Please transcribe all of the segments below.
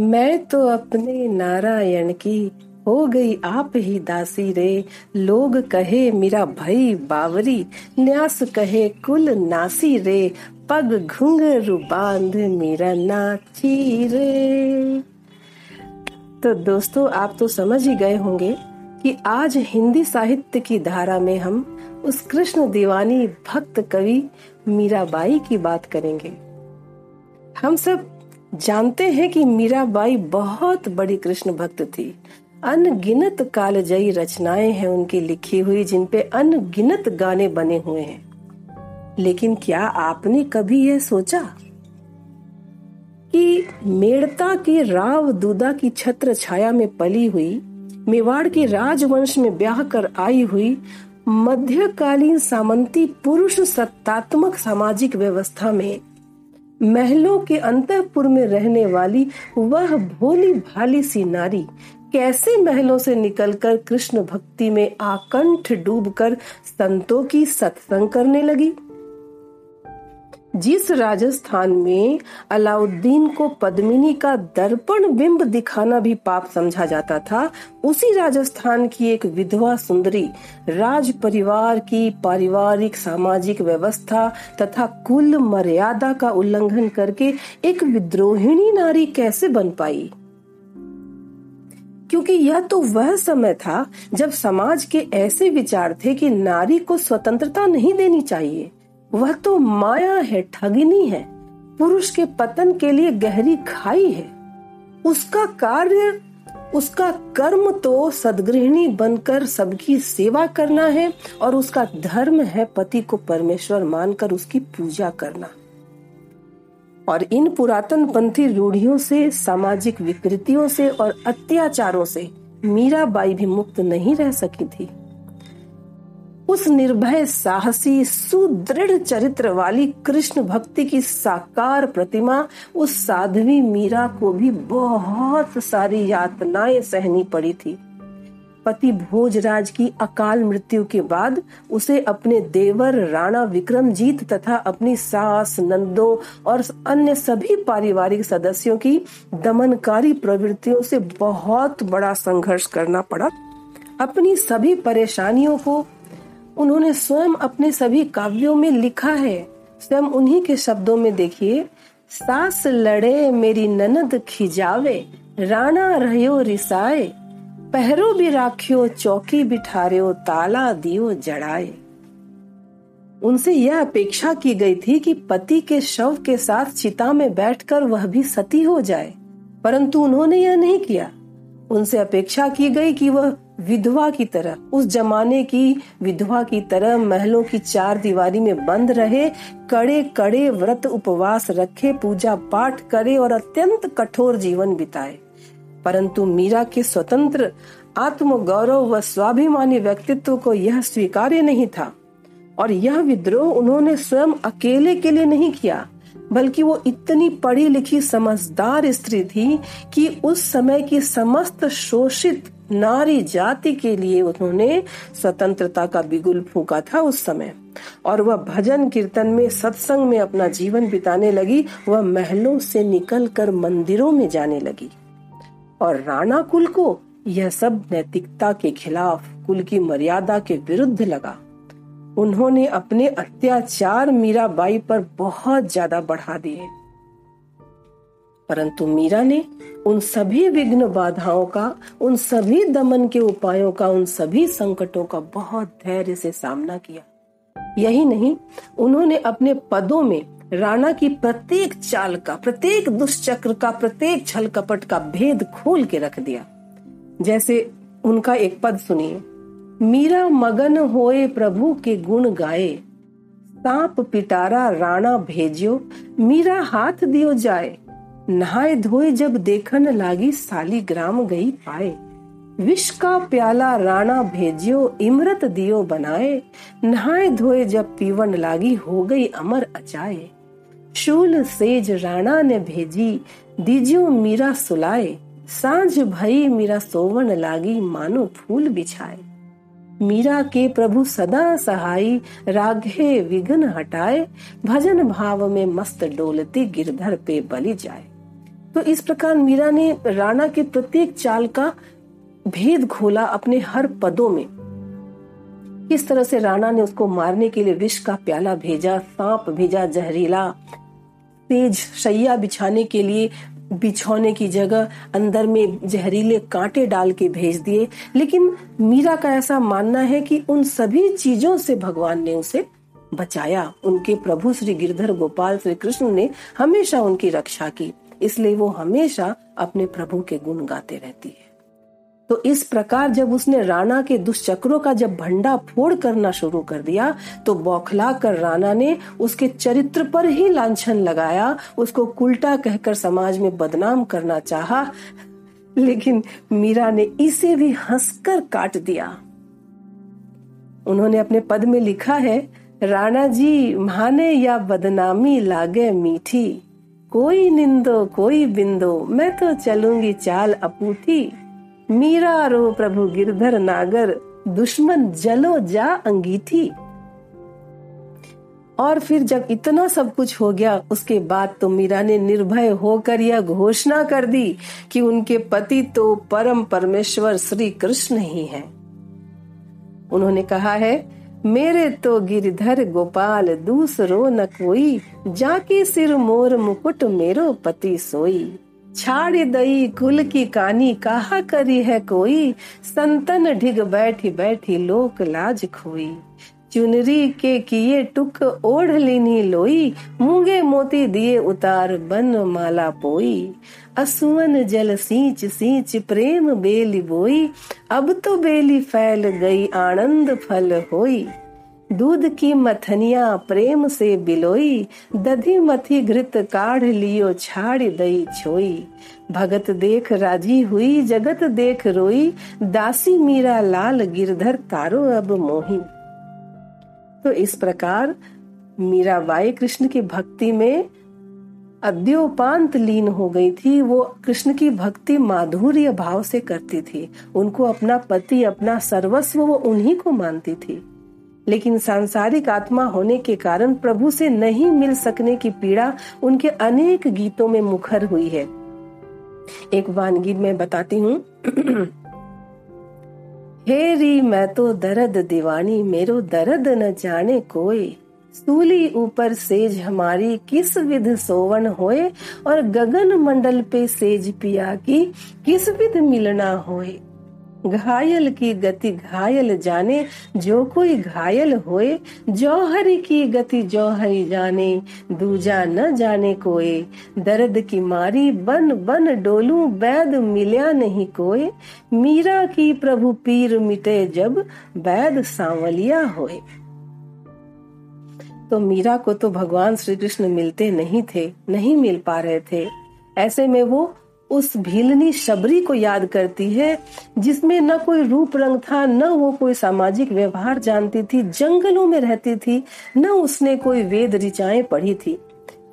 मैं तो अपने नारायण की हो गई आप ही दासी रे। लोग कहे, मेरा भई बावरी, न्यास कहे, कुल नासी रे। पग घुंघरू बाँध, मेरा नाची रे। तो दोस्तों, आप तो समझ ही गए होंगे कि आज हिंदी साहित्य की धारा में हम उस कृष्ण दीवानी भक्त कवि मीराबाई की बात करेंगे। हम सब जानते हैं कि मीराबाई बहुत बड़ी कृष्ण भक्त थी। अनगिनत कालजयी रचनाएँ हैं उनकी लिखी हुई, जिन पे अनगिनत गाने बने हुए हैं। लेकिन क्या आपने कभी यह सोचा कि मेड़ता की राव दूदा की छत्र छाया में पली हुई, मेवाड़ के राजवंश में ब्याह कर आई हुई, मध्यकालीन सामंती पुरुष सत्तात्मक सामाजिक व्यवस्था में महलों के अंतपुर में रहने वाली वह भोली भाली सी नारी कैसे महलों से निकलकर कृष्ण भक्ति में आकंठ डूबकर संतों की सत्संग करने लगी? जिस राजस्थान में अलाउद्दीन को पद्मिनी का दर्पण बिंब दिखाना भी पाप समझा जाता था, उसी राजस्थान की एक विधवा सुंदरी राज परिवार की पारिवारिक सामाजिक व्यवस्था तथा कुल मर्यादा का उल्लंघन करके एक विद्रोहिणी नारी कैसे बन पाई? क्योंकि यह तो वह समय था जब समाज के ऐसे विचार थे कि नारी को स्वतंत्रता नहीं देनी चाहिए। वह तो माया है, ठगिनी है, पुरुष के पतन के लिए गहरी खाई है। उसका कार्य, उसका कर्म तो सदगृहिणी बनकर सबकी सेवा करना है और उसका धर्म है पति को परमेश्वर मानकर उसकी पूजा करना। और इन पुरातन पंथी रूढ़ियों से, सामाजिक विकृतियों से और अत्याचारों से मीराबाई भी मुक्त नहीं रह सकी थी। उस निर्भय साहसी, सुदृढ़ चरित्र वाली कृष्ण भक्ति की साकार प्रतिमा, उस साध्वी मीरा को भी बहुत सारी यातनाएँ सहनी पड़ी थी। पति भोजराज की अकाल मृत्यु के बाद उसे अपने देवर राणा विक्रमजीत तथा अपनी सास नंदों और अन्य सभी पारिवारिक सदस्यों की दमनकारी प्रवृत्तियों से बहुत बड़ा संघर्ष करना पड़ा। अपनी सभी परेशानियों को उन्होंने स्वयं अपने सभी काव्यों में लिखा है। स्वयं उन्हीं के शब्दों में देखिए, सास लड़े मेरी ननद खिजावे, राणा रहो रिसाए, पहरो भी राखियो, चौकी बिठारियो, ताला दियो जड़ाए। उनसे यह अपेक्षा की गई थी कि पति के शव के साथ चिता में बैठकर वह भी सती हो जाए, परंतु उन्होंने यह नहीं किया। उनसे अपेक्षा की गई कि वह विधवा की तरह, उस जमाने की विधवा की तरह महलों की चार दीवारी में बंद रहे कड़े कड़े व्रत उपवास रखे पूजा पाठ करे और अत्यंत कठोर जीवन बिताए। परंतु मीरा के स्वतंत्र आत्म गौरव व स्वाभिमानी व्यक्तित्व को यह स्वीकार्य नहीं था। और यह विद्रोह उन्होंने स्वयं अकेले के लिए नहीं किया। बल्कि वो इतनी पढ़ी लिखी समझदार स्त्री थी कि उस समय की समस्त शोषित नारी जाति के लिए उन्होंने स्वतंत्रता का बिगुल फूका था उस समय। और वह भजन कीर्तन में, सत्संग में अपना जीवन बिताने लगी, वह महलों से निकलकर मंदिरों में जाने लगी। और राणा कुल को यह सब नैतिकता के खिलाफ, कुल की मर्यादा के विरुद्ध लगा। उन्होंने अपने अत्याचार मीराबाई पर बहुत ज़्यादा बढ़ा दिए। परंतु मीरा ने उन सभी विघ्न बाधाओं का, उन सभी दमन के उपायों का, उन सभी संकटों का बहुत धैर्य से सामना किया। यही नहीं, उन्होंने अपने पदों में राणा की प्रत्येक चाल का, प्रत्येक दुष्चक्र का, प्रत्येक छल कपट का भेद खोल के रख दिया। जैसे उनका एक पद सुनिए। मीरा मगन होए प्रभु के गुण गाए। सांप पिटारा राणा भेजियो, मीरा हाथ दियो जाए। नहाए धोए जब देखन लागी साली ग्राम गई पाए। विष का प्याला राणा भेजियो, इमरत दियो बनाए। नहाए धोए जब पीवन लागी हो गई अमर अचाए। शूल सेज राणा ने भेजी, दीजियो मीरा सुलाए। साँझ भई मीरा सोवन लागी मानो फूल बिछाए। मीरा के प्रभु सदा सहाई, राघे विघ्न हटाए, भजन भाव में मस्त डोलती गिरधर पे बलि जाए। तो इस प्रकार मीरा ने राणा के प्रत्येक चाल का भेद खोला अपने हर पदों में। किस तरह से राणा ने उसको मारने के लिए विष का प्याला भेजा, सांप भेजा, जहरीला, तेज शैया बिछाने के लिए बिछौने की जगह अंदर में जहरीले कांटे डाल के भेज दिए। लेकिन मीरा का ऐसा मानना है कि उन सभी चीज़ों से भगवान ने उसे बचाया। उनके प्रभु श्री गिरधर गोपाल श्री कृष्ण ने हमेशा उनकी रक्षा की, इसलिए वो हमेशा अपने प्रभु के गुण गाते रहती है। तो इस प्रकार जब उसने राणा के दुष्चक्रों का जब भंडा फोड़ करना शुरू कर दिया तो बौखला कर राणा ने उसके चरित्र पर ही लांछन लगाया, उसको उल्टा कहकर समाज में बदनाम करना चाहा। लेकिन मीरा ने इसे भी हंसकर काट दिया। उन्होंने अपने पद में लिखा है, राणा जी, माने या बदनामी लागे मीठी। कोई निंदो, कोई बिंदो, मैं तो चलूँगी चाल अपूठी। मीरा रो प्रभु गिरधर नागर, दुश्मन जलो जा अंगीठी और फिर जब इतना सब कुछ हो गया, उसके बाद तो मीरा ने निर्भय होकर यह घोषणा कर दी कि उनके पति तो परम परमेश्वर श्री कृष्ण ही हैं। उन्होंने कहा है, मेरे तो गिरधर गोपाल, दूसरो न कोई, जाके सिर मोर मुकुट मेरो पति सोई छाड़ दई कुल की कानी, कहा करी है कोई? संतन ढिग बैठी बैठी लोक लाज खोई। चुनरी के किए टुक ओढ़ लीनी लोई। मूँगे मोती दिए उतार बन माला पोई। असुवन जल सींच सींच प्रेम बेली बोई। अब तो बेली फैल गई, आनंद फल होई। दूध की मथनिया प्रेम से बिलोई, दधी मथी घृत काढ़ लियो छाड़ दई छोई। भगत देख राज़ी हुई, जगत देख रोई, दासी मीरा लाल गिरधर तारो अब मोही। तो इस प्रकार मीराबाई कृष्ण की भक्ति में अद्योपांत लीन हो गई थी। वो कृष्ण की भक्ति माधुर्य भाव से करती थी। उनको अपना पति, अपना सर्वस्व वो उन्हीं को मानती थी। लेकिन सांसारिक आत्मा होने के कारण प्रभु से नहीं मिल सकने की पीड़ा उनके अनेक गीतों में मुखर हुई है। एक वानगी मैं बताती हूँ। हे री, मैं तो दर्द दीवानी, मेरो दर्द न जाने कोई। सूली ऊपर सेज हमारी, किस विध सोवन होए? और गगन मंडल पे सेज पिया की, किस विध मिलना होए? घायल की गति घायल जाने, जो कोई घायल होए, जौहरी की गति जौहरी जाने, दूजा न जाने कोई दर्द की मारी बन बन डोलू वैद मिल्या नहीं कोई मीरा की प्रभु पीर मिटे जब, बैद सांवलिया होए। तो मीरा को तो भगवान श्री कृष्ण मिलते नहीं थे, नहीं मिल पा रहे थे। ऐसे में वो उस भीलनी शबरी को याद करती है, जिसमें न कोई रूप रंग था, न वो कोई सामाजिक व्यवहार जानती थी, जंगलों में रहती थी, न उसने कोई वेद ऋचाएँ पढ़ी थी।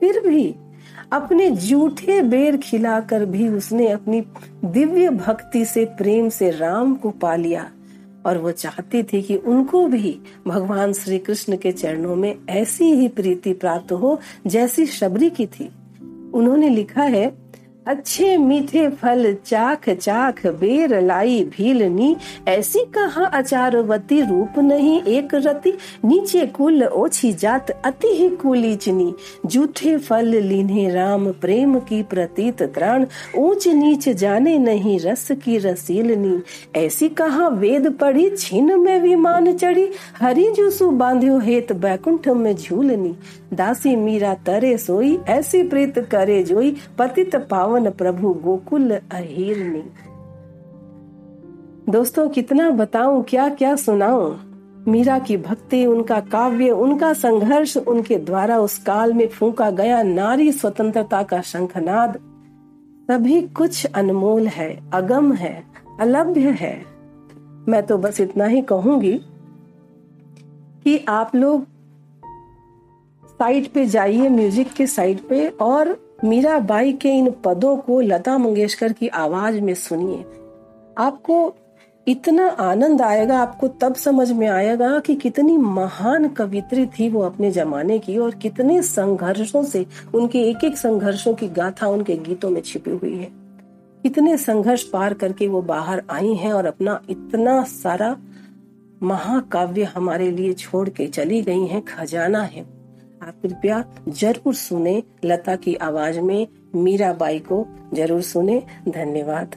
फिर भी अपने जूठे बेर खिलाकर भी उसने अपनी दिव्य भक्ति से प्रेम से राम को पा लिया। और वो चाहती थी कि उनको भी भगवान श्री कृष्ण के चरणों में ऐसी ही प्रीति प्राप्त हो, जैसी शबरी की थी। उन्होंने लिखा है अच्छे मीठे फल चाख चाख बेर लाई भीलनी। ऐसी कहा अचारवती रूप नहीं एक रति। नीचे कुल ओछी जात अति ही कुलीचनी। जूठे फल लीने राम प्रेम की प्रतीत त्राण। ऊंच नीच जाने नहीं रस की रसीलनी। ऐसी कहा वेद पढ़ी छीन में विमान चढ़ी। हरी जूसु बांध्यो हेत बैकुंठ में झूलनी। दासी मीरा तरे सोई, ऐसी प्रीत करे जोई। पतित पावन प्रभु गोकुल अहिरनी दोस्तों, कितना बताऊँ क्या क्या सुनाऊं? मीरा की भक्ति, उनका काव्य, उनका संघर्ष, उनके द्वारा उस काल में फूका गया नारी स्वतंत्रता का शंखनाद, सभी कुछ अनमोल है, अगम है, अलभ्य है। मैं तो बस इतना ही कहूँगी कि आप लोग साइट पे जाइए, म्यूज़िक के साइट पे, और मीराबाई के इन पदों को लता मंगेशकर की आवाज़ में सुनिए। आपको इतना आनंद आएगा, आपको तब समझ में आएगा कि कितनी महान कवित्री थी वो अपने जमाने की और कितने संघर्षों से, उनके एक एक संघर्षों की गाथा उनके गीतों में छिपी हुई है। कितने संघर्ष पार करके वो बाहर आई हैं और अपना इतना सारा महाकाव्य हमारे लिए छोड़ के चली गई हैं, खजाना है। आप कृपया ज़रूर सुने लता की आवाज़ में मीरा बाई को ज़रूर सुने। धन्यवाद।